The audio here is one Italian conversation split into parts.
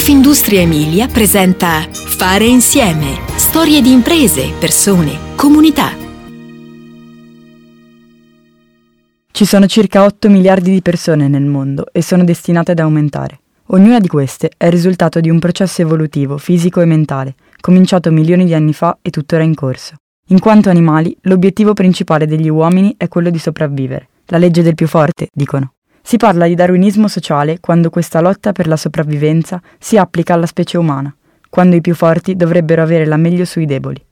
Confindustria Emilia presenta Fare insieme. Storie di imprese, persone, comunità. Ci sono circa 8 miliardi di persone nel mondo e sono destinate ad aumentare. Ognuna di queste è il risultato di un processo evolutivo, fisico e mentale, cominciato milioni di anni fa e tuttora in corso. In quanto animali, l'obiettivo principale degli uomini è quello di sopravvivere. La legge del più forte, dicono. Si parla di darwinismo sociale quando questa lotta per la sopravvivenza si applica alla specie umana, quando i più forti dovrebbero avere la meglio sui deboli.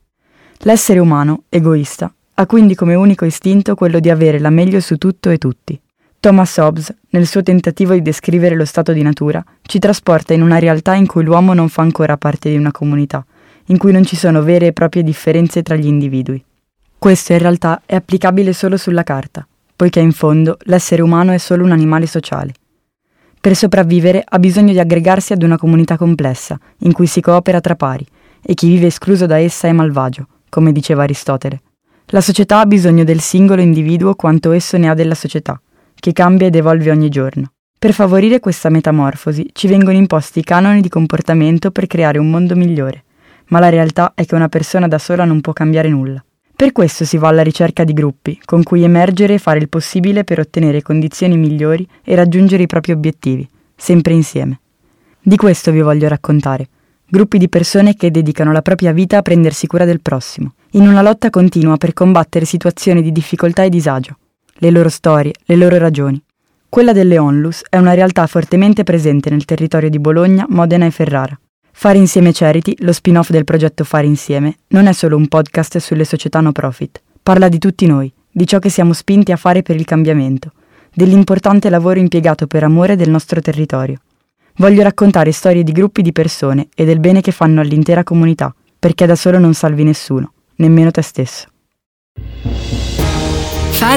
L'essere umano, egoista, ha quindi come unico istinto quello di avere la meglio su tutto e tutti. Thomas Hobbes, nel suo tentativo di descrivere lo stato di natura, ci trasporta in una realtà in cui l'uomo non fa ancora parte di una comunità, in cui non ci sono vere e proprie differenze tra gli individui. Questo in realtà è applicabile solo sulla carta, poiché in fondo l'essere umano è solo un animale sociale. Per sopravvivere ha bisogno di aggregarsi ad una comunità complessa, in cui si coopera tra pari, e chi vive escluso da essa è malvagio, come diceva Aristotele. La società ha bisogno del singolo individuo quanto esso ne ha della società, che cambia ed evolve ogni giorno. Per favorire questa metamorfosi ci vengono imposti i canoni di comportamento per creare un mondo migliore, ma la realtà è che una persona da sola non può cambiare nulla. Per questo si va alla ricerca di gruppi, con cui emergere e fare il possibile per ottenere condizioni migliori e raggiungere i propri obiettivi, sempre insieme. Di questo vi voglio raccontare. Gruppi di persone che dedicano la propria vita a prendersi cura del prossimo, in una lotta continua per combattere situazioni di difficoltà e disagio, le loro storie, le loro ragioni. Quella delle Onlus è una realtà fortemente presente nel territorio di Bologna, Modena e Ferrara. Fare Insieme Charity, lo spin-off del progetto Fare Insieme, non è solo un podcast sulle società no profit. Parla di tutti noi, di ciò che siamo spinti a fare per il cambiamento, dell'importante lavoro impiegato per amore del nostro territorio. Voglio raccontare storie di gruppi di persone e del bene che fanno all'intera comunità, perché da solo non salvi nessuno, nemmeno te stesso.